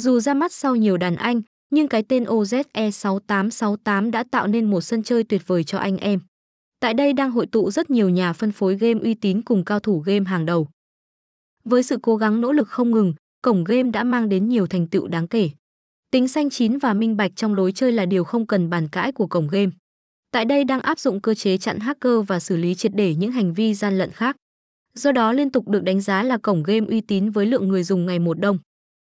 Dù ra mắt sau nhiều đàn anh, nhưng cái tên OZE6868 đã tạo nên một sân chơi tuyệt vời cho anh em. Tại đây đang hội tụ rất nhiều nhà phân phối game uy tín cùng cao thủ game hàng đầu. Với sự cố gắng nỗ lực không ngừng, cổng game đã mang đến nhiều thành tựu đáng kể. Tính xanh chín và minh bạch trong lối chơi là điều không cần bàn cãi của cổng game. Tại đây đang áp dụng cơ chế chặn hacker và xử lý triệt để những hành vi gian lận khác. Do đó liên tục được đánh giá là cổng game uy tín với lượng người dùng ngày một đông.